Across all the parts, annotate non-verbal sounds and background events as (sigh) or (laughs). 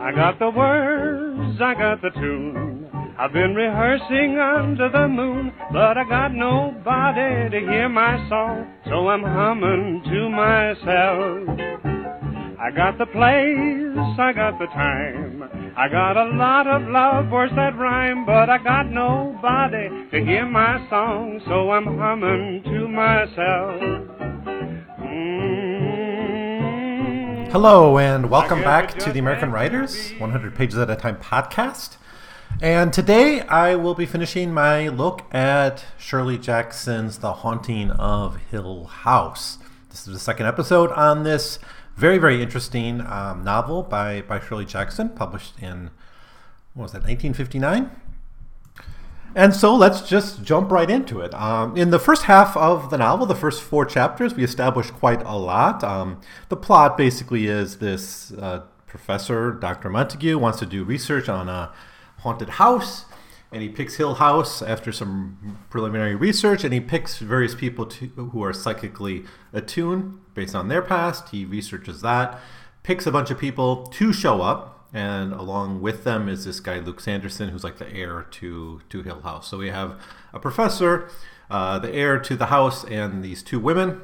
I got the words, I got the tune. I've been rehearsing under the moon, but I got nobody to hear my song, so I'm humming to myself. I got the place, I got the time. I got a lot of love, words that rhyme, but I got nobody to hear my song, so I'm humming to myself. Hello, and welcome back to the American Writers 100 Pages at a Time podcast. And today I will be finishing my look at Shirley Jackson's The Haunting of Hill House. This is the second episode on this very, very interesting um, novel by, by Shirley Jackson, published in, what was that, 1959? And so let's just jump right into it. Um, in the first half of the novel, the first four chapters, we establish quite a lot. Um, the plot basically is this uh, professor, Dr. Montague, wants to do research on a haunted house and he picks Hill House after some preliminary research, and he picks various people to, who are psychically attuned based on their past. He researches that, picks a bunch of people to show up, and along with them is this guy Luke Sanderson, who's like the heir to to Hill House. So we have a professor, uh, the heir to the house, and these two women,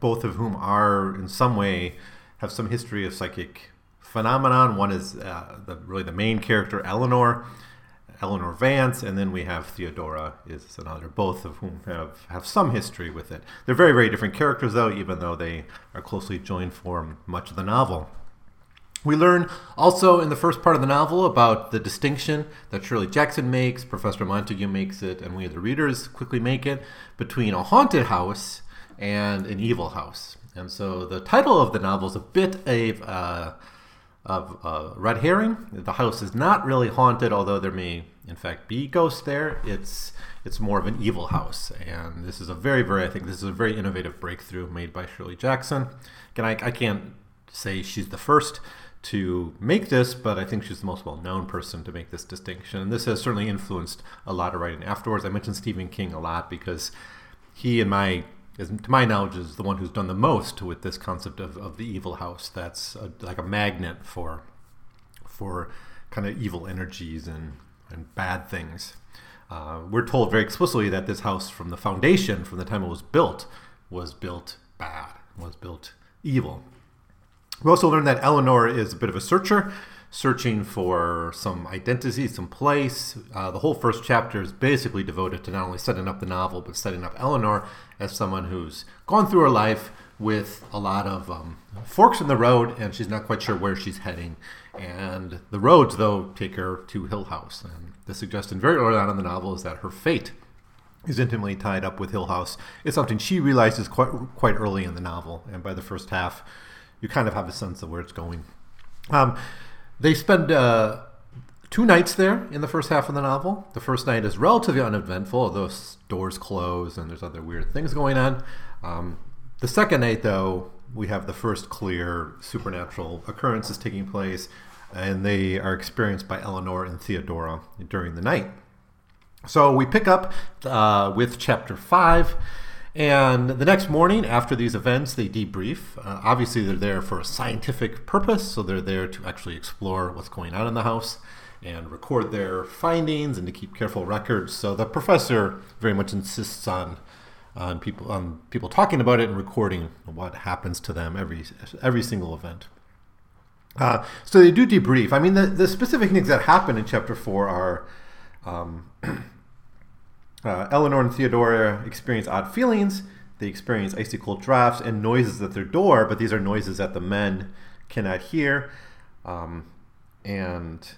both of whom are in some way have some history of psychic phenomenon. One is uh, the, really the main character, Eleanor Eleanor Vance, and then we have Theodora is another, both of whom have, have some history with it. They're very, very different characters, though, even though they are closely joined for much of the novel. We learn also in the first part of the novel about the distinction that Shirley Jackson makes, Professor Montague makes it, and we, the readers, quickly make it between a haunted house and an evil house. And so the title of the novel is a bit of. Uh, of uh, red herring. The house is not really haunted, although there may in fact be ghosts there. It's it's more of an evil house, and this is a very very I think this is a very innovative breakthrough made by Shirley Jackson. Again, I, I can't say she's the first to make this, but I think she's the most well known person to make this distinction. And this has certainly influenced a lot of writing afterwards. I mentioned Stephen King a lot because he, in my to my knowledge, is the one who's done the most with this concept of, of the evil house. That's a, like a magnet for for kind of evil energies and, and bad things. Uh, we're told very explicitly that this house, from the foundation, from the time it was built, was built bad, was built evil. We also learn that Eleanor is a bit of a searcher searching for some identity, some place. Uh, the whole first chapter is basically devoted to not only setting up the novel, but setting up Eleanor as someone who's gone through her life with a lot of um, forks in the road, and she's not quite sure where she's heading. And the roads, though, take her to Hill House. And the suggestion very early on in the novel is that her fate is intimately tied up with Hill House. It's something she realizes quite quite early in the novel, and by the first half, you kind of have a sense of where it's going. Um, they spend uh, two nights there in the first half of the novel. The first night is relatively uneventful, although doors close and there's other weird things going on. Um, the second night, though, we have the first clear supernatural occurrences taking place, and they are experienced by Eleanor and Theodora during the night. So we pick up uh, with chapter 5. And the next morning, after these events, they debrief. Uh, obviously, they're there for a scientific purpose, so they're there to actually explore what's going on in the house and record their findings and to keep careful records. So the professor very much insists on on people on people talking about it and recording what happens to them every every single event. Uh, so they do debrief. I mean, the, the specific things that happen in chapter four are um, (clears throat) Uh, Eleanor and Theodora experience odd feelings. They experience icy cold drafts and noises at their door, but these are noises that the men cannot hear. Um, and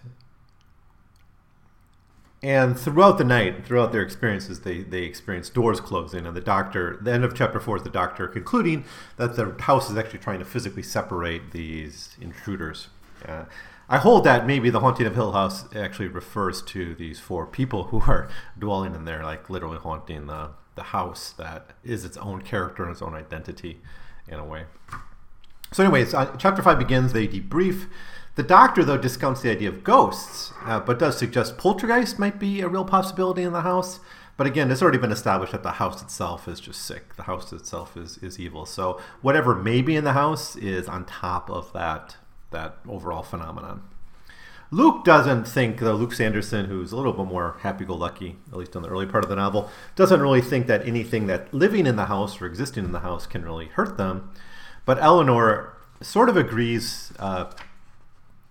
and throughout the night, throughout their experiences, they, they experience doors closing. And the doctor, the end of chapter four is the doctor concluding that the house is actually trying to physically separate these intruders. Uh, I hold that maybe the haunting of Hill House actually refers to these four people who are (laughs) dwelling in there, like literally haunting the, the house that is its own character and its own identity in a way. So, anyways, uh, chapter five begins. They debrief. The doctor, though, discounts the idea of ghosts, uh, but does suggest poltergeist might be a real possibility in the house. But again, it's already been established that the house itself is just sick. The house itself is, is evil. So whatever may be in the house is on top of that that overall phenomenon. Luke doesn't think, though Luke Sanderson, who's a little bit more happy-go-lucky, at least in the early part of the novel, doesn't really think that anything that living in the house or existing in the house can really hurt them. But Eleanor sort of agrees. Uh,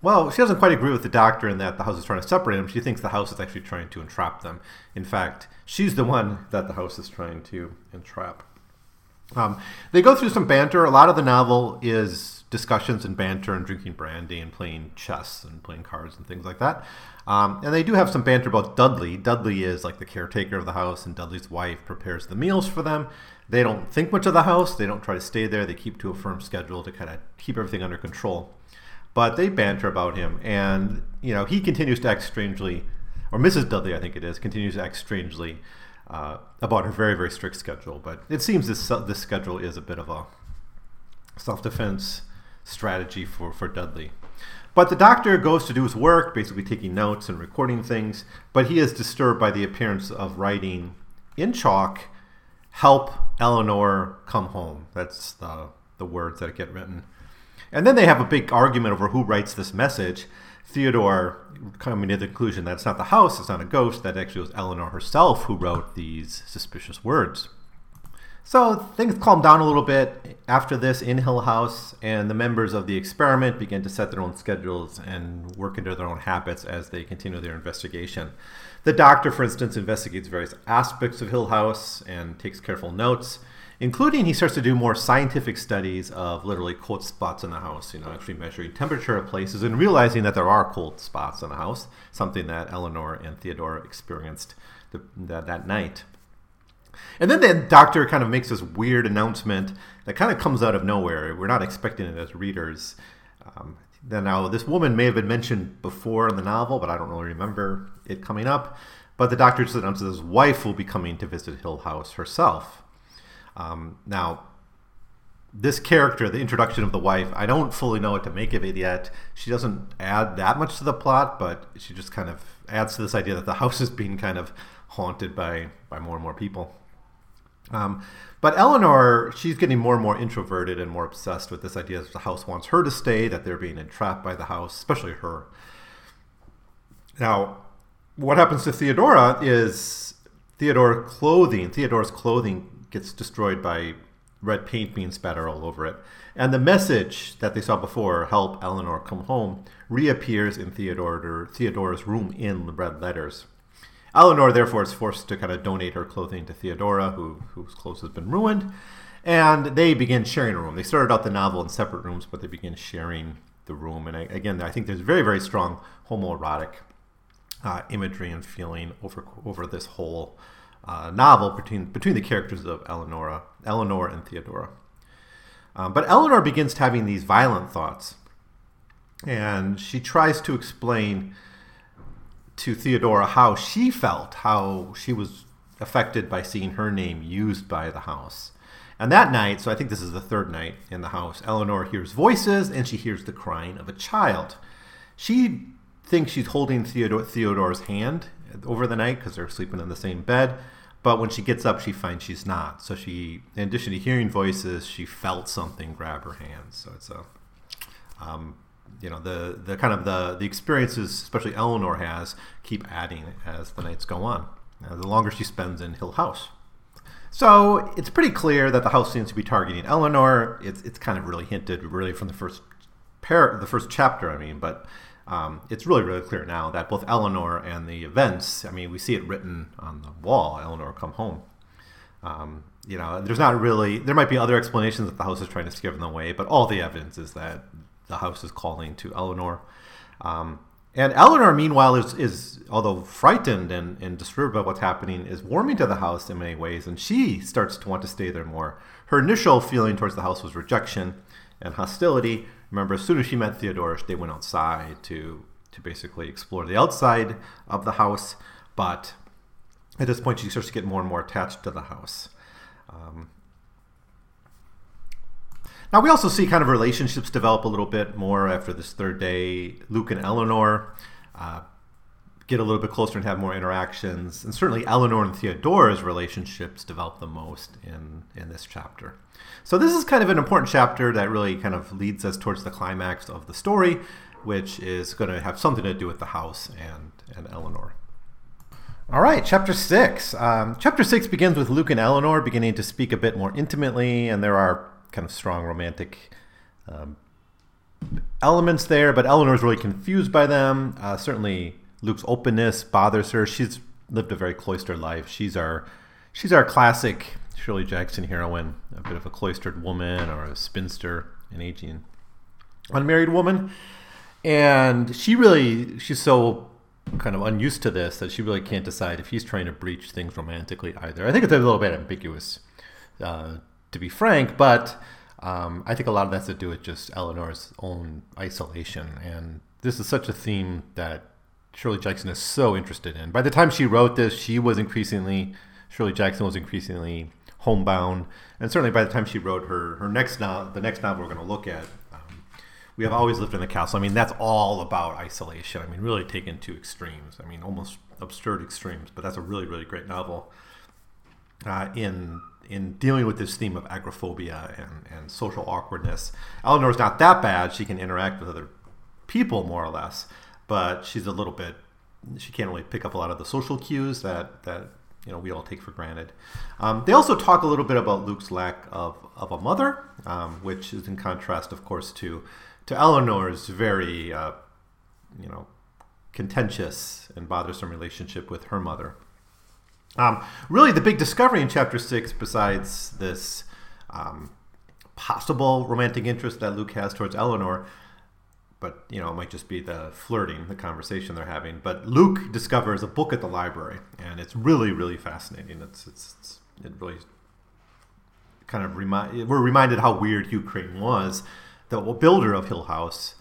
well, she doesn't quite agree with the doctor in that the house is trying to separate them. She thinks the house is actually trying to entrap them. In fact, she's the one that the house is trying to entrap. Um, they go through some banter. A lot of the novel is discussions and banter and drinking brandy and playing chess and playing cards and things like that. Um, and they do have some banter about Dudley. Dudley is like the caretaker of the house, and Dudley's wife prepares the meals for them. They don't think much of the house. They don't try to stay there. They keep to a firm schedule to kind of keep everything under control. But they banter about him, and you know he continues to act strangely, or Mrs. Dudley, I think it is, continues to act strangely uh, about her very very strict schedule. But it seems this this schedule is a bit of a self defense strategy for, for Dudley. But the doctor goes to do his work, basically taking notes and recording things, but he is disturbed by the appearance of writing in chalk, help Eleanor come home. That's the, the words that get written. And then they have a big argument over who writes this message. Theodore coming to the conclusion that it's not the house, it's not a ghost, that actually was Eleanor herself who wrote these suspicious words. So things calm down a little bit after this in Hill House, and the members of the experiment begin to set their own schedules and work into their own habits as they continue their investigation. The doctor, for instance, investigates various aspects of Hill House and takes careful notes, including he starts to do more scientific studies of literally cold spots in the house, you know, actually measuring temperature of places and realizing that there are cold spots in the house, something that Eleanor and Theodore experienced the, that night. And then the doctor kind of makes this weird announcement that kind of comes out of nowhere. We're not expecting it as readers. Um, then now this woman may have been mentioned before in the novel, but I don't really remember it coming up. But the doctor just announces his wife will be coming to visit Hill House herself. Um, now, this character, the introduction of the wife, I don't fully know what to make of it yet. She doesn't add that much to the plot, but she just kind of adds to this idea that the (laughs) house is being kind of haunted by by more and more people. Um, but Eleanor, she's getting more and more introverted and more obsessed with this idea that the house wants her to stay, that they're being entrapped by the house, especially her. Now, what happens to Theodora is Theodore clothing, Theodora's clothing gets destroyed by red paint being spattered all over it. And the message that they saw before, help Eleanor come home, reappears in Theodore, Theodora's room in the red letters. Eleanor, therefore, is forced to kind of donate her clothing to Theodora, who, whose clothes has been ruined, and they begin sharing a room. They started out the novel in separate rooms, but they begin sharing the room. And I, again, I think there's very, very strong homoerotic uh, imagery and feeling over over this whole uh, novel between between the characters of Eleanor, Eleanor and Theodora. Um, but Eleanor begins having these violent thoughts, and she tries to explain to Theodora how she felt, how she was affected by seeing her name used by the house. And that night, so I think this is the third night in the house, Eleanor hears voices and she hears the crying of a child. She thinks she's holding Theodore, Theodore's hand over the night because they're sleeping in the same bed. But when she gets up, she finds she's not. So she, in addition to hearing voices, she felt something grab her hand. So it's a um, you know the the kind of the the experiences, especially Eleanor has, keep adding as the nights go on. Uh, the longer she spends in Hill House. So it's pretty clear that the house seems to be targeting Eleanor. It's it's kind of really hinted really from the first par- the first chapter. I mean, but um, it's really really clear now that both Eleanor and the events. I mean, we see it written on the wall. Eleanor, come home. Um, you know, there's not really. There might be other explanations that the house is trying to scare them away, but all the evidence is that the house is calling to Eleanor. Um, and Eleanor, meanwhile, is, is although frightened and, and disturbed by what's happening, is warming to the house in many ways, and she starts to want to stay there more. Her initial feeling towards the house was rejection and hostility. Remember, as soon as she met Theodore, they went outside to to basically explore the outside of the house. But at this point, she starts to get more and more attached to the house. Um, now we also see kind of relationships develop a little bit more after this third day. Luke and Eleanor uh, get a little bit closer and have more interactions, and certainly Eleanor and Theodora's relationships develop the most in in this chapter. So this is kind of an important chapter that really kind of leads us towards the climax of the story. which is going to have something to do with the house and, and Eleanor. All right, chapter six. Um, chapter six begins with Luke and Eleanor beginning to speak a bit more intimately, and there are kind of strong romantic um, elements there, but Eleanor's really confused by them. Uh, certainly, Luke's openness bothers her. She's lived a very cloistered life. She's our she's our classic Shirley Jackson heroine, a bit of a cloistered woman or a spinster, an aging unmarried woman. And she really she's so kind of unused to this that she really can't decide if he's trying to breach things romantically either. I think it's a little bit ambiguous, uh, to be frank, but um, I think a lot of that's to do with just Eleanor's own isolation. And this is such a theme that Shirley Jackson is so interested in. By the time she wrote this, she was increasingly, Shirley Jackson was increasingly homebound. And certainly by the time she wrote her, her next novel, the next novel we're going to look at, um, We Have Always Lived in the Castle. I mean, that's all about isolation. I mean, really taken to extremes. I mean, almost absurd extremes, but that's a really, really great novel uh, in in dealing with this theme of agoraphobia and, and social awkwardness. Eleanor's not that bad. She can interact with other people more or less but she's a little bit she can't really pick up a lot of the social cues that that you know we all take for granted. Um, they also talk a little bit about Luke's lack of, of a mother, um, which is in contrast, of course, to to Eleanor's very uh, you know contentious and bothersome relationship with her mother. Um, really, the big discovery in chapter six, besides this um, possible romantic interest that Luke has towards Eleanor, but you know it might just be the flirting the conversation they're having but luke discovers a book at the library and it's really really fascinating. It's it's, it's it really kind of remind we're reminded how weird hugh crane was the builder of hill house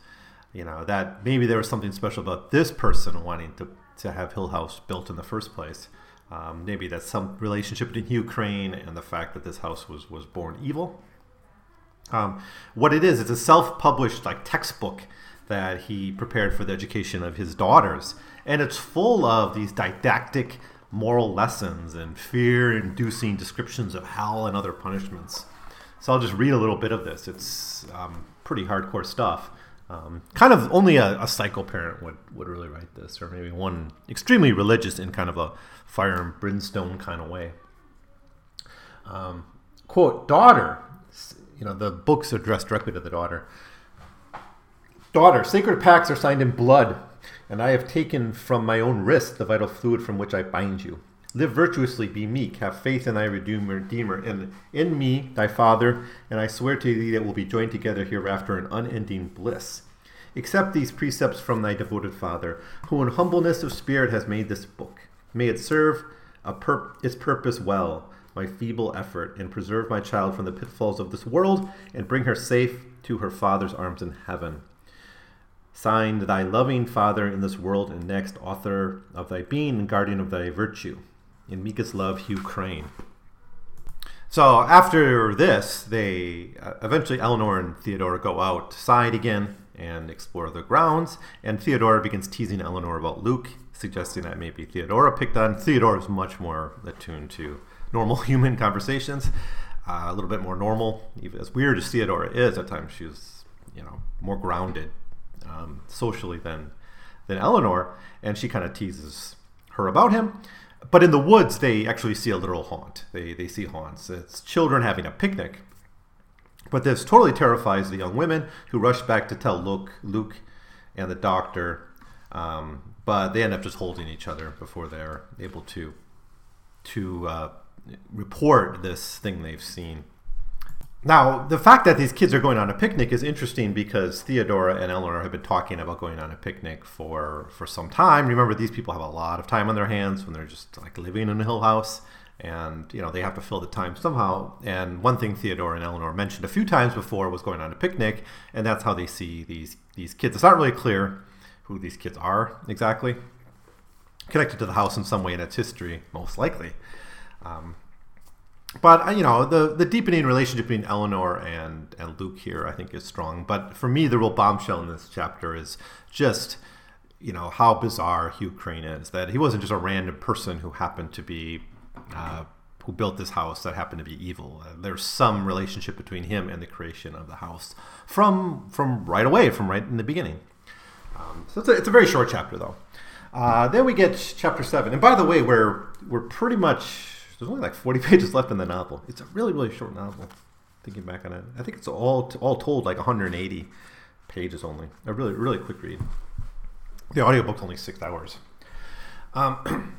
you know that maybe there was something special about this person wanting to to have hill house built in the first place um, maybe that's some relationship between Hugh Crane and the fact that this house was was born evil um, what it is, it's a self-published like textbook that he prepared for the education of his daughters. And it's full of these didactic moral lessons and fear inducing descriptions of hell and other punishments. So I'll just read a little bit of this. It's um, pretty hardcore stuff. Um, kind of only a, a, psycho parent would, would really write this, or maybe one extremely religious in kind of a fire and brimstone kind of way. Um, quote, daughter, you know, the book's addressed directly to the daughter. Daughter, sacred pacts are signed in blood, and I have taken from my own wrist the vital fluid from which I bind you. Live virtuously, be meek, have faith in thy Redeemer, and in me, thy Father, and I swear to thee that we'll be joined together hereafter in unending bliss. Accept these precepts from thy devoted Father, who in humbleness of spirit has made this book. May it serve pur- its purpose well, my feeble effort, and preserve my child from the pitfalls of this world, and bring her safe to her Father's arms in heaven. Signed, Thy loving Father in this world and next, author of thy being and guardian of thy virtue. In Mika's love, Hugh Crane. So after this, they uh, eventually Eleanor and Theodora go outside again and explore the grounds. And Theodora begins teasing Eleanor about Luke, suggesting that maybe Theodora picked on. Theodora is much more attuned to normal (laughs) human conversations, uh, a little bit more normal. Even as weird as Theodora is, at times she's you know more grounded um, socially than than Eleanor, and she kind of teases her about him. But in the woods, they actually see a literal haunt. They they see haunts. It's children having a picnic. But this totally terrifies the young women who rush back to tell Luke, Luke, and the doctor. Um, but they end up just holding each other before they're able to to uh, report this thing they've seen. Now, the fact that these kids are going on a picnic is interesting because Theodora and Eleanor have been talking about going on a picnic for for some time. Remember, these people have a lot of time on their hands when they're just like living in a hill house, and you know they have to fill the time somehow. And one thing Theodora and Eleanor mentioned a few times before was going on a picnic, and that's how they see these these kids. It's not really clear who these kids are exactly, connected to the house in some way in its history, most likely. Um, but uh, you know the the deepening relationship between Eleanor and and Luke here I think is strong. But for me, the real bombshell in this chapter is just you know how bizarre Hugh Crane is. That he wasn't just a random person who happened to be uh, who built this house that happened to be evil. Uh, there's some relationship between him and the creation of the house from from right away, from right in the beginning. Um, so it's a, it's a very short chapter, though. Uh, then we get chapter seven, and by the way, we're we're pretty much there's only like 40 (laughs) pages left in the novel. It's a really really short novel. Thinking back on it, I think it's all all told like 180 pages only. A really really quick read. The audiobook's only six hours. Um,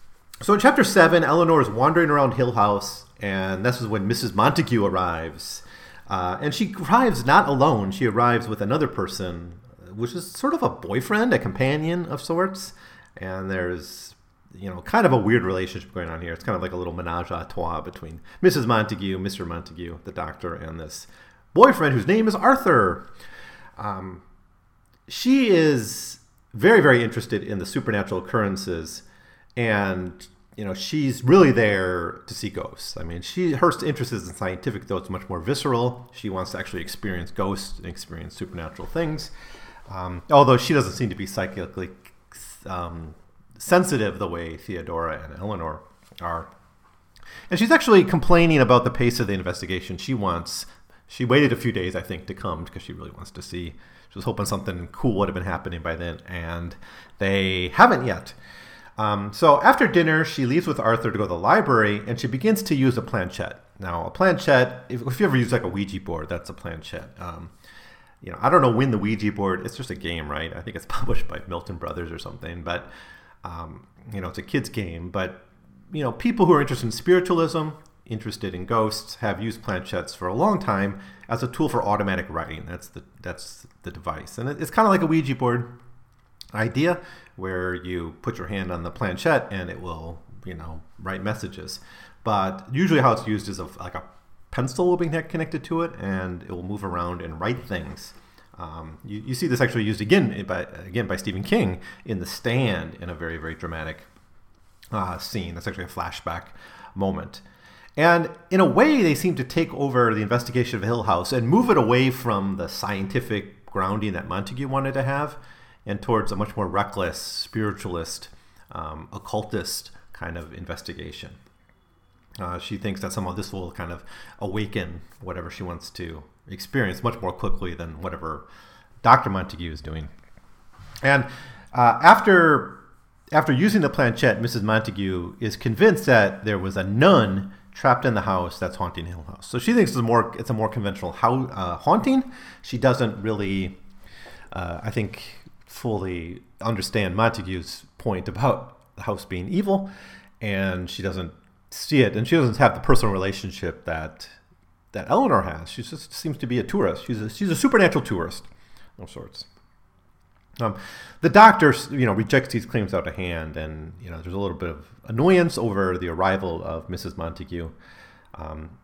(clears throat) so in chapter seven, Eleanor is wandering around Hill House, and this is when Mrs. Montague arrives. Uh, and she arrives not alone. She arrives with another person, which is sort of a boyfriend, a companion of sorts. And there's, you know, kind of a weird relationship going on here. It's kind of like a little menage a trois between Mrs. Montague, Mr. Montague, the doctor, and this boyfriend whose name is Arthur. Um, she is very, very interested in the supernatural occurrences, and you know she's really there to see ghosts. I mean, she her interest is in scientific, though it's much more visceral. She wants to actually experience ghosts and experience supernatural things. Um, although she doesn't seem to be psychically um, sensitive the way Theodora and Eleanor are. And she's actually complaining about the pace of the investigation. She wants, she waited a few days, I think, to come because she really wants to see she was hoping something cool would have been happening by then, and they haven't yet. Um, so after dinner, she leaves with Arthur to go to the library, and she begins to use a planchette. Now, a planchette, if, if you ever use like a Ouija board, that's a planchette. Um, you know, I don't know when the Ouija board. It's just a game, right? I think it's (laughs) published by Milton Brothers or something, but um, you know, it's a kids' game. But you know, people who are interested in spiritualism, interested in ghosts, have used planchettes for a long time as a tool for automatic writing. That's the that's the device, and it's kind of like a Ouija board idea where you put your hand on the planchette and it will you know write messages. But usually, how it's used is a, like a pencil will be connected to it, and it will move around and write things. Um, you, you, see this actually used again by again by Stephen King in The Stand in a very very dramatic uh, scene. That's actually a flashback moment. And in a way, they seem to take over the investigation of Hill House and move it away from the scientific grounding that Montague wanted to have and towards a much more reckless, spiritualist, um, occultist kind of investigation. Uh, she thinks that somehow this will kind of awaken whatever she wants to experience much more quickly than whatever Dr. Montague is doing. And uh, after after using the planchette, Mrs. Montague is convinced that there was a nun trapped in the house that's haunting Hill House. So she thinks it's more it's a more conventional how, uh, haunting. She doesn't really, uh, I think, fully understand Montague's point about the house being evil, and she doesn't see it, and she doesn't have the personal relationship that that Eleanor has. She just seems to be a tourist. She's a, she's a supernatural tourist of sorts. Um, the doctor, you know, rejects these claims out of hand, and you know, there's a little bit of annoyance over the arrival of Mrs. Montague. Um,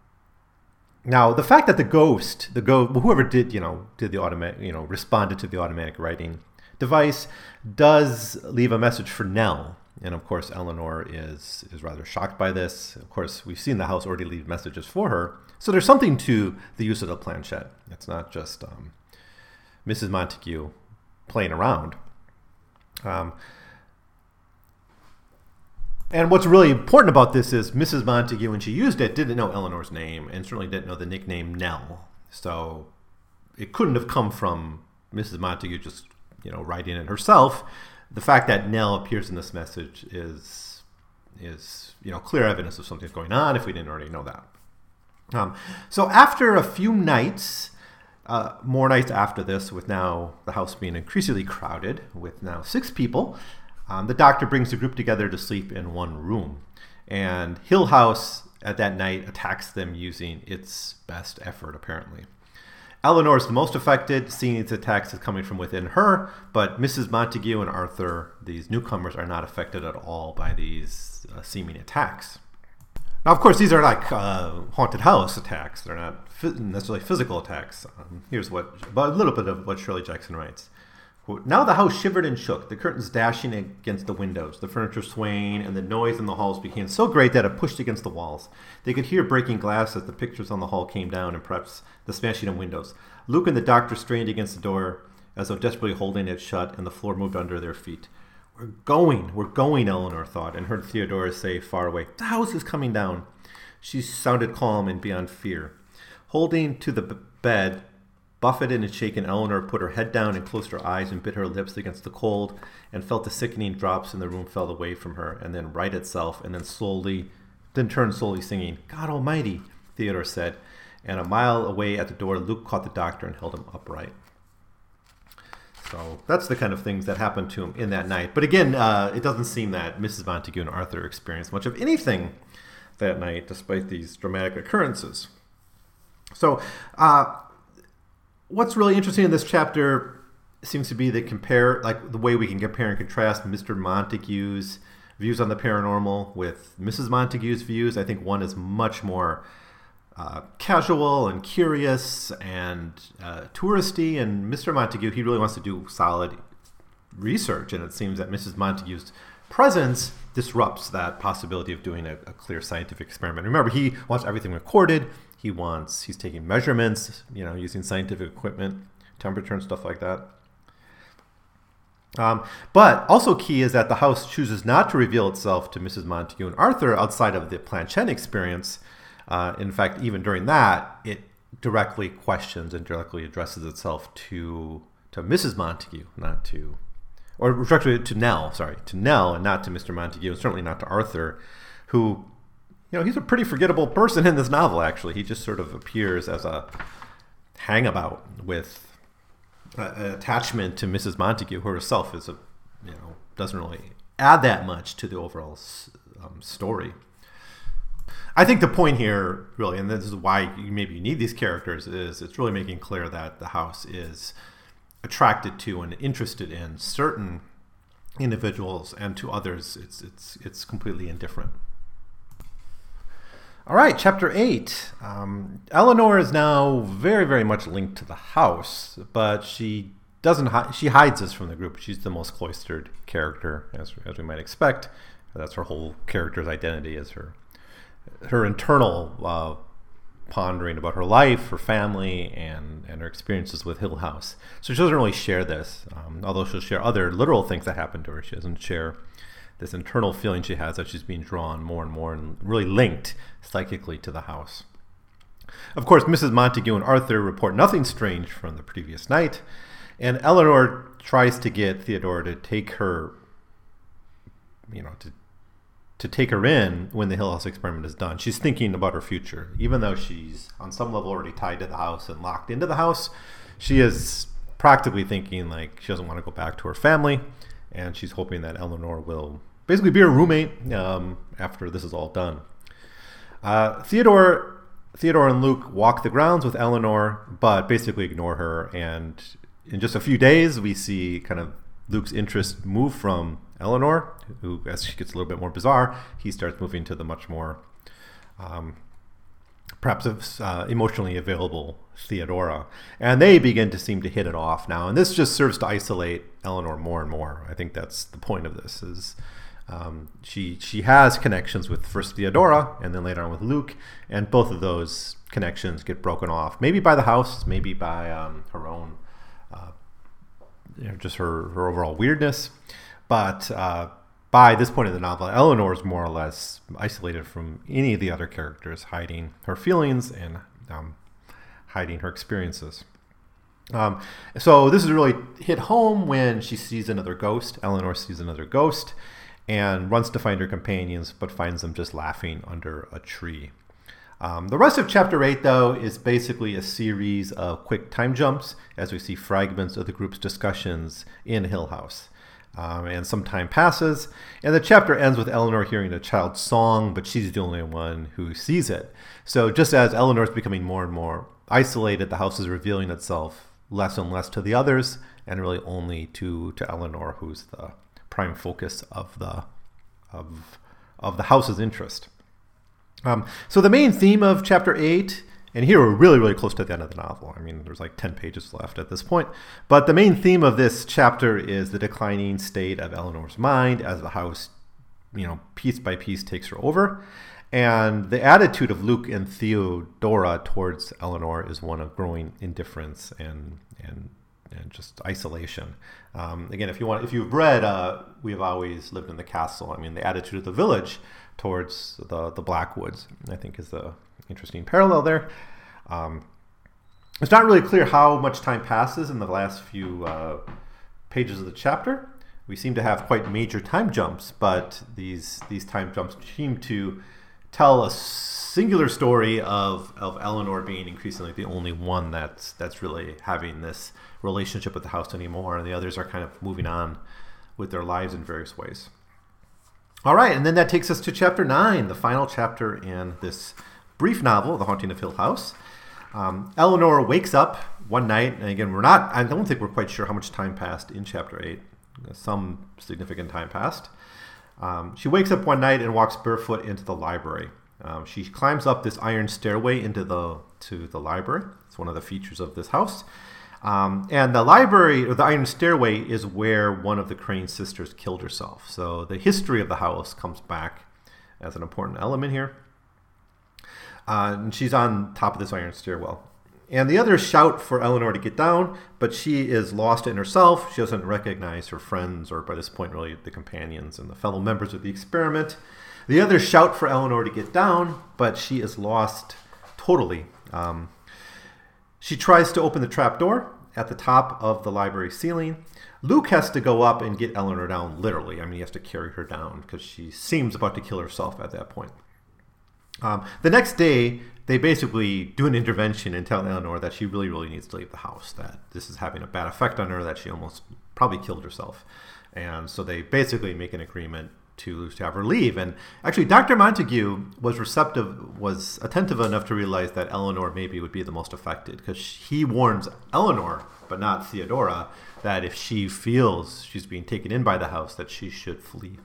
now, the fact that the ghost, the go, whoever did, you know, did the automatic, you know, responded to the automatic writing device, does leave a message for Nell, and of course, Eleanor is is rather shocked by this. Of course, we've seen the house already leave messages for her, so there's something to the use of the planchette. It's not just um, Mrs. Montague playing around. Um, and what's really important about this is Mrs. Montague, when she used it, didn't know Eleanor's name and certainly didn't know the nickname Nell. So it couldn't have come from Mrs. Montague just, you know, writing it herself. The fact that Nell appears in this message is is you know clear evidence of something's going on if we didn't already know that. Um, so after a few nights, uh, more nights after this, with now the house being increasingly crowded, with now six people, um, the doctor brings the group together to sleep in one room. And Hill House at that night attacks them using its best effort, apparently. Eleanor is the most affected, seeing its attacks as coming from within her, but Mrs. Montague and Arthur, these newcomers, are not affected at all by these uh, seeming attacks. Now, of course, these are like uh, haunted house attacks. They're not necessarily physical attacks. Um, here's what, but a little bit of what Shirley Jackson writes. Now the house shivered and shook, the curtains dashing against the windows, the furniture swaying, and the noise in the halls became so great that it pushed against the walls. They could hear breaking glass as the pictures on the hall came down, and perhaps the smashing of windows. Luke and the doctor strained against the door as though desperately holding it shut, and the floor moved under their feet. We're going, we're going, Eleanor thought, and heard Theodora say far away, The house is coming down. She sounded calm and beyond fear. Holding to the bed buffeted and shaken, Eleanor put her head down and closed her eyes and bit her lips against the cold and felt the sickening drops in the room fell away from her and then right itself and then slowly, then turned slowly singing, God Almighty, Theodore said. And a mile away at the door, Luke caught the doctor and held him upright. So that's the kind of things that happened to him in that night. But again, uh, it doesn't seem that Mrs. Montague and Arthur experienced much of anything that night, despite these dramatic occurrences. So, uh, what's really interesting in this chapter seems to be the compare, like the way we can compare and contrast Mr. Montague's views on the paranormal with Mrs. Montague's views. I think one is much more uh, casual and curious and uh, touristy, and Mr. Montague he really wants to do solid research, and it seems that Mrs. Montague's presence disrupts that possibility of doing a, a clear scientific experiment. Remember, he wants everything recorded. He wants he's taking measurements, you know, using scientific equipment, temperature and stuff like that. Um, but also key is that the house chooses not to reveal itself to Mrs. Montague and Arthur outside of the planchette experience. Uh, in fact, even during that, it directly questions and directly addresses itself to to Mrs. Montague, not to, or directly to Nell. Sorry, to Nell, and not to Mr. Montague, and certainly not to Arthur, who you know, he's a pretty forgettable person in this novel, actually. He just sort of appears as a hangabout with an attachment to Mrs. Montague, who herself is a, you know, doesn't really add that much to the overall um, story. I think the point here, really, and this is why you, maybe you need these characters, is it's really making clear that the house is attracted to and interested in certain individuals, and to others, it's it's it's completely indifferent. All right, chapter eight. Um, Eleanor is now very, very much linked to the house, but she doesn't. Hi- she hides us from the group. She's the most cloistered character, as, as we might expect. That's her whole character's identity, is her her internal uh, pondering about her life, her family, and and her experiences with Hill House. So she doesn't really share this, um, although she'll share other literal things that happen to her. She doesn't share this internal feeling she has that she's being drawn more and more and really linked psychically to the house. Of course, Mrs. Montague and Arthur report nothing strange from the previous night, and Eleanor tries to get Theodore to take her, you know, to to take her in when the Hill House experiment is done. She's thinking about her future, even though she's on some level already tied to the house and locked into the house. She is practically thinking like she doesn't want to go back to her family and she's hoping that Eleanor will basically be her roommate um, after this is all done. Uh, Theodore, Theodore and Luke walk the grounds with Eleanor, but basically ignore her. And in just a few days, we see kind of Luke's interest move from Eleanor, who, as she gets a little bit more bizarre, he starts moving to the much more um, perhaps uh, emotionally available Theodora. And they begin to seem to hit it off now. And this just serves to isolate Eleanor more and more. I think that's the point of this is um, she she has connections with first Theodora and then later on with Luke, and both of those connections get broken off. Maybe by the house, maybe by um, her own, uh, you know, just her her overall weirdness. But uh, by this point in the novel, Eleanor is more or less isolated from any of the other characters, hiding her feelings and um, hiding her experiences. Um, so this is really hit home when she sees another ghost. Eleanor sees another ghost and runs to find her companions, but finds them just laughing under a tree. Um, the rest of chapter 8, though, is basically a series of quick time jumps as we see fragments of the group's discussions in Hill House. Um, and some time passes, and the chapter ends with Eleanor hearing a child's song, but she's the only one who sees it. So, just as Eleanor is becoming more and more isolated, the house is revealing itself less and less to the others, and really only to, to Eleanor, who's the prime focus of the of of the house's interest. Um, so, the main theme of chapter eight and here we're really, really close to the end of the novel. I mean, there's like 10 pages left at this point. But the main theme of this chapter is the declining state of Eleanor's mind as the house, you know, piece by piece takes her over. And the attitude of Luke and Theodora towards Eleanor is one of growing indifference and, and, and just isolation. Um, again, if you want, if you've read uh, "We Have Always Lived in the Castle," I mean, the attitude of the village towards the the Blackwoods, I think, is a interesting parallel there. Um, it's not really clear how much time passes in the last few uh, pages of the chapter. We seem to have quite major time jumps, but these these time jumps seem to tell a singular story of, of Eleanor being increasingly the only one that's that's really having this relationship with the house anymore, and the others are kind of moving on with their lives in various ways. All right, and then that takes us to chapter nine, the final chapter in this brief novel, The Haunting of Hill House. Um, Eleanor wakes up one night, and again, we're not, I don't think we're quite sure how much time passed in chapter 8. Some significant time passed. Um, she wakes up one night and walks barefoot into the library. Um, she climbs up this iron stairway into the to the library. It's one of the features of this house. Um, and the library, or the iron stairway, is where one of the Crane sisters killed herself. So the history of the house comes back as an important element here. Uh, and she's on top of this iron stairwell. And the others shout for Eleanor to get down, but she is lost in herself. She doesn't recognize her friends, or by this point, really the companions and the fellow members of the experiment. The others shout for Eleanor to get down, but she is lost totally. Um, she tries to open the trap door at the top of the library ceiling. Luke has to go up and get Eleanor down, literally. I mean, he has to carry her down because she seems about to kill herself at that point. Um, the next day, they basically do an intervention and tell Eleanor that she really, really needs to leave the house, that this is having a bad effect on her, that she almost probably killed herself. And so they basically make an agreement to, to have her leave. And actually, Dr. Montague was receptive, was attentive enough to realize that Eleanor maybe would be the most affected because he warns Eleanor, but not Theodora, that if she feels she's being taken in by the house, that she should flee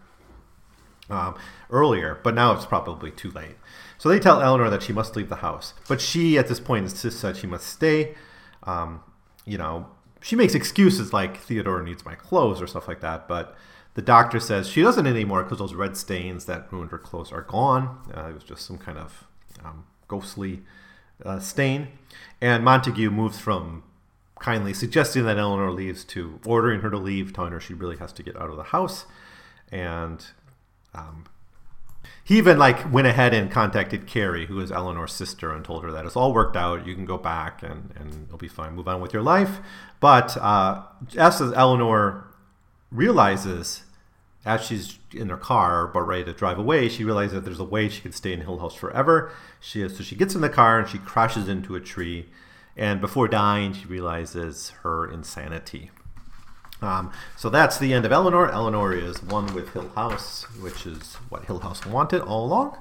um, earlier. But now it's probably too late. So they tell Eleanor that she must leave the house, but she at this point insists that she must stay. Um, you know, she makes excuses like Theodore needs my clothes or stuff like that, but the doctor says she doesn't anymore because those red stains that ruined her clothes are gone. Uh, it was just some kind of um, ghostly uh, stain. And Montague moves from kindly suggesting that Eleanor leaves to ordering her to leave, telling her she really has to get out of the house. And um, he even like went ahead and contacted Carrie, who is Eleanor's sister, and told her that it's all worked out. You can go back and, and it'll be fine. Move on with your life. But uh, as Eleanor realizes, as she's in her car but ready to drive away, she realizes that there's a way she can stay in Hill House forever. She so she gets in the car and she crashes into a tree. And before dying, she realizes her insanity. Um, so that's the end of Eleanor. Eleanor is one with Hill House, which is what Hill House wanted all along.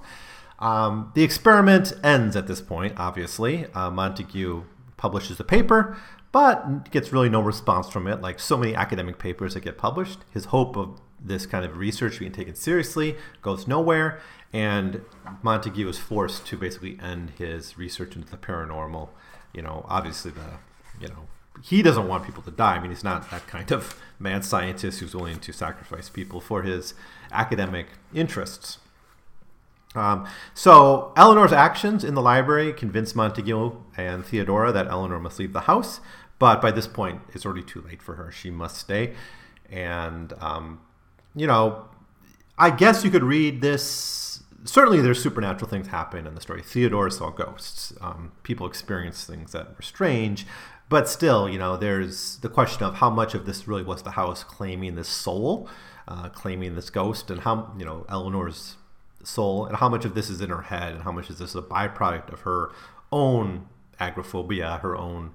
Um, the experiment ends at this point, obviously. Uh, Montague publishes the paper, but gets really no response from it, like so many academic papers that get published. His hope of this kind of research being taken seriously goes nowhere, and Montague is forced to basically end his research into the paranormal. You know, obviously the, you know, he doesn't want people to die. I mean, he's not that kind of mad scientist who's willing to sacrifice people for his academic interests. Um, so Eleanor's actions in the library convince Montague and Theodora that Eleanor must leave the house, but by this point, it's already too late for her. She must stay. And, um, you know, I guess you could read this. Certainly, there's supernatural things happen in the story. Theodora saw ghosts. Um, people experience things that were strange but still, you know, there's the question of how much of this really was the house claiming this soul, uh, claiming this ghost, and how, you know, Eleanor's soul, and how much of this is in her head, and how much is this a byproduct of her own agoraphobia, her own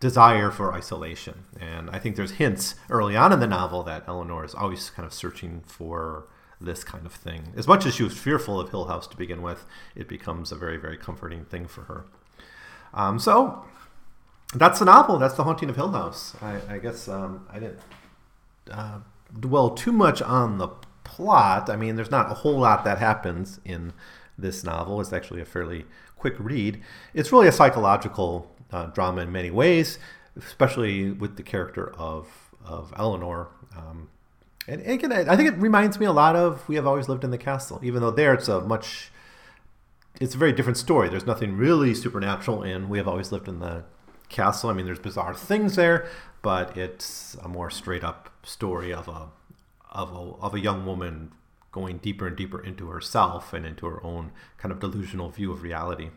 desire for isolation. And I think there's hints early on in the novel that Eleanor is always kind of searching for this kind of thing. As much as she was fearful of Hill House to begin with, it becomes a very, very comforting thing for her. Um, so that's the novel. That's the Haunting of Hill House. I, I guess um, I didn't uh, dwell too much on the plot. I mean, there's not a whole lot that happens in this novel. It's actually a fairly quick read. It's really a psychological uh, drama in many ways, especially with the character of of Eleanor. Um, and, and again, I think it reminds me a lot of We Have Always Lived in the Castle, even though there it's a much it's a very different story. There's nothing really supernatural in We Have Always Lived in the castle. I mean, there's bizarre things there, but it's a more straight up story of a of a of a young woman going deeper and deeper into herself and into her own kind of delusional view of reality.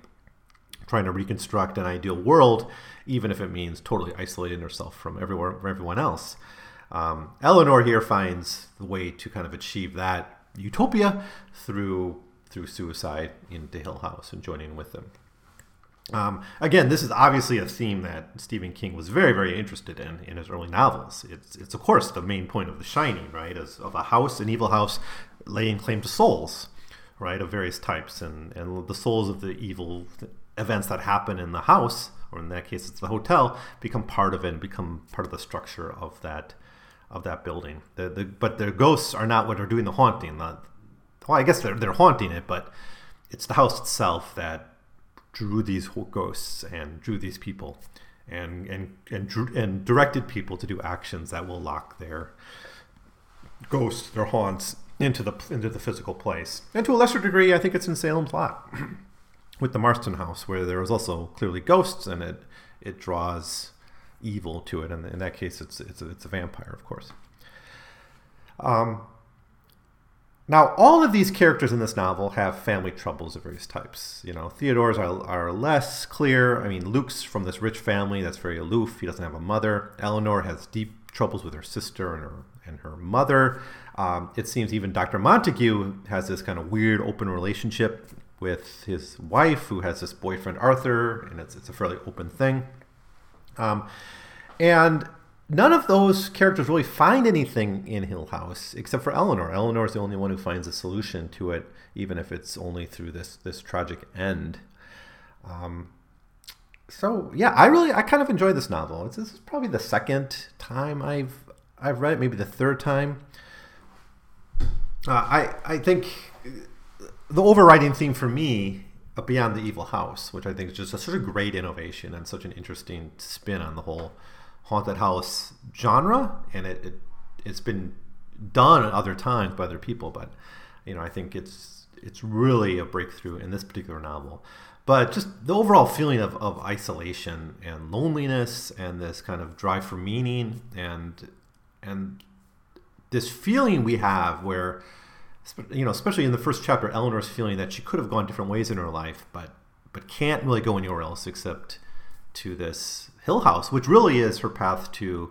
trying to reconstruct an ideal world, even if it means totally isolating herself from everywhere, from everyone else. Um, Eleanor here finds the way to kind of achieve that utopia through through suicide into Hill House and joining with them. Um, again, this is obviously a theme that Stephen King was very, very interested in in his early novels. It's, it's of course, the main point of The Shining, right? Of a house, an evil house, laying claim to souls, right, of various types, and and the souls of the evil events that happen in the house, or in that case, it's the hotel, become part of it and become part of the structure of that of that building. The, the, but the ghosts are not what are doing the haunting. The, well, I guess they're, they're haunting it, but it's the house itself that drew these ghosts and drew these people and and and, drew, and directed people to do actions that will lock their ghosts, their haunts into the into the physical place. And to a lesser degree, I think it's in Salem's Lot (clears throat) with the Marsten house, where there is also clearly ghosts, and it it draws evil to it. And in that case, it's it's a, it's a vampire, of course. Um, now, all of these characters in this novel have family troubles of various types. You know, Theodora's are, are less clear. I mean, Luke's from this rich family that's very aloof. He doesn't have a mother. Eleanor has deep troubles with her sister and her and her mother. Um, it seems even Dr. Montague has this kind of weird open relationship with his wife, who has this boyfriend Arthur, and it's, it's a fairly open thing. Um, and none of those characters really find anything in Hill House except for Eleanor. Eleanor is the only one who finds a solution to it, even if it's only through this this tragic end. Um, so yeah, I really I kind of enjoy this novel. It's, this is probably the second time I've I've read it, maybe the third time. Uh, I I think the overriding theme for me uh, beyond the evil house, which I think is just a sort of great innovation and such an interesting spin on the whole haunted house genre, and it, it it's been done at other times by other people, but you know I think it's it's really a breakthrough in this particular novel. But just the overall feeling of, of isolation and loneliness and this kind of drive for meaning and and this feeling we have where you know especially in the first chapter eleanor's feeling that she could have gone different ways in her life but but can't really go anywhere else except to this Hill House, which really is her path to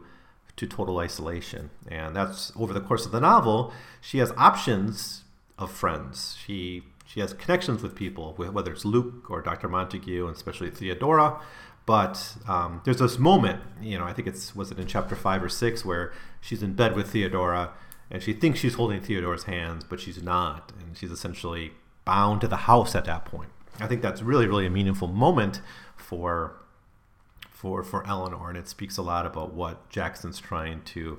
to total isolation. And that's over the course of the novel. She has options of friends. She she has connections with people, whether it's Luke or Dr. Montague, and especially Theodora. But um, there's this moment, you know, I think it's was it in chapter five or six, where she's in bed with Theodora, and she thinks she's holding Theodora's hands, but she's not, and she's essentially bound to the house at that point. I think that's really, really a meaningful moment for for for Eleanor, and it speaks a lot about what Jackson's trying to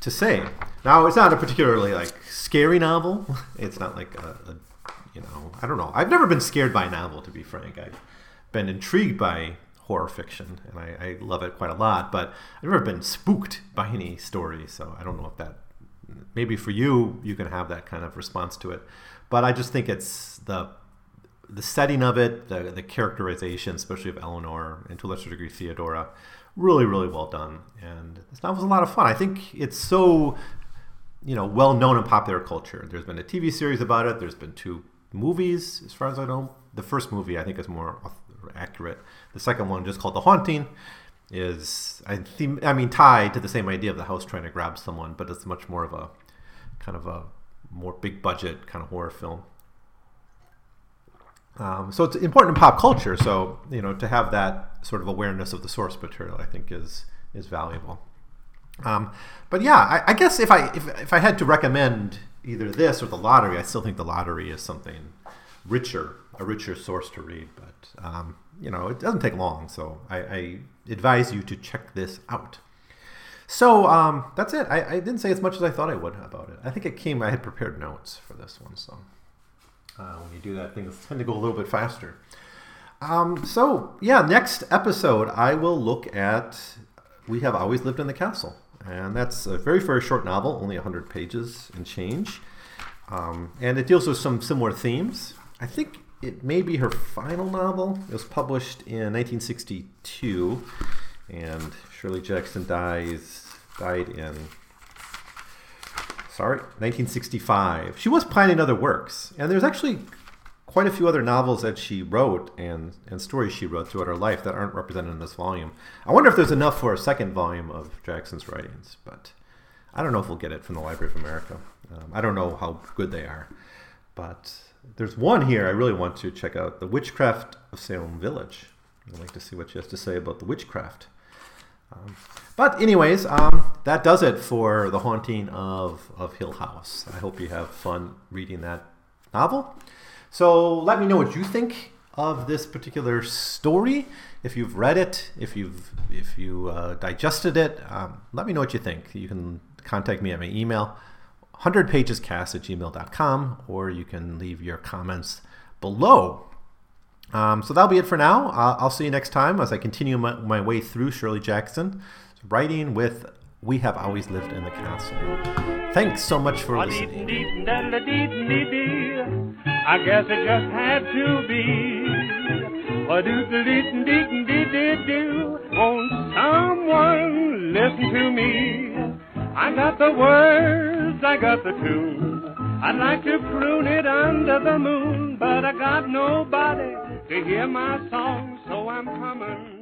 to say. Now, it's not a particularly like scary novel. (laughs) It's not like a, a you know I don't know. I've never been scared by a novel, to be frank. I've been intrigued by horror fiction, and I, I love it quite a lot. But I've never been spooked by any story, so I don't know if that maybe for you you can have that kind of response to it. But I just think it's the the setting of it, the, the characterization, especially of Eleanor, and to a lesser degree Theodora, really, really well done. And this was a lot of fun. I think it's so, you know, well known in popular culture. There's been a TV series about it. There's been two movies, as far as I know. The first movie, I think, is more accurate. The second one, just called The Haunting, is I think I mean tied to the same idea of the house trying to grab someone, but it's much more of a kind of a more big budget kind of horror film. Um, so it's important in pop culture. So you know to have that sort of awareness of the source material, I think is is valuable. Um, but yeah, I, I, guess if I if, if I had to recommend either this or the lottery, I still think the lottery is something richer, a richer source to read. But um, you know, it doesn't take long, so I, I advise you to check this out. So um, that's it. I, I, didn't say as much as I thought I would about it. I think it came. I had prepared notes for this one, so uh, when you do that, things (laughs) tend to go a little bit faster. Um, so, yeah, next episode, I will look at We Have Always Lived in the Castle. And that's a very, very short novel, only 100 pages and change. Um, and it deals with some similar themes. I think it may be her final novel. It was published in 1962, and Shirley Jackson dies died in sorry, 1965. She was planning other works, and there's actually quite a few other novels that she wrote and, and stories she wrote throughout her life that aren't represented in this volume. I wonder if there's enough for a second volume of Jackson's writings, but I don't know if we'll get it from the Library of America. Um, I don't know how good they are, but there's one here I really want to check out: The Witchcraft of Salem Village. I'd like to see what she has to say about the witchcraft. Um, but anyways, um, that does it for the haunting of, of Hill House. I hope you have fun reading that novel. So let me know what you think of this particular story. If you've read it, if you've if you uh, digested it, um, let me know what you think. You can contact me at my email, 100pagescast at gmail.com, or you can leave your comments below. Um, so that'll be it for now. Uh, I'll see you next time as I continue my, my way through Shirley Jackson, writing with We Have Always Lived in the Castle. Thanks so much for listening. I guess it just had to be. Won't someone listen to me? I got the words, I got the tune. I'd like to croon it under the moon, but I got nobody to hear my song, so I'm coming.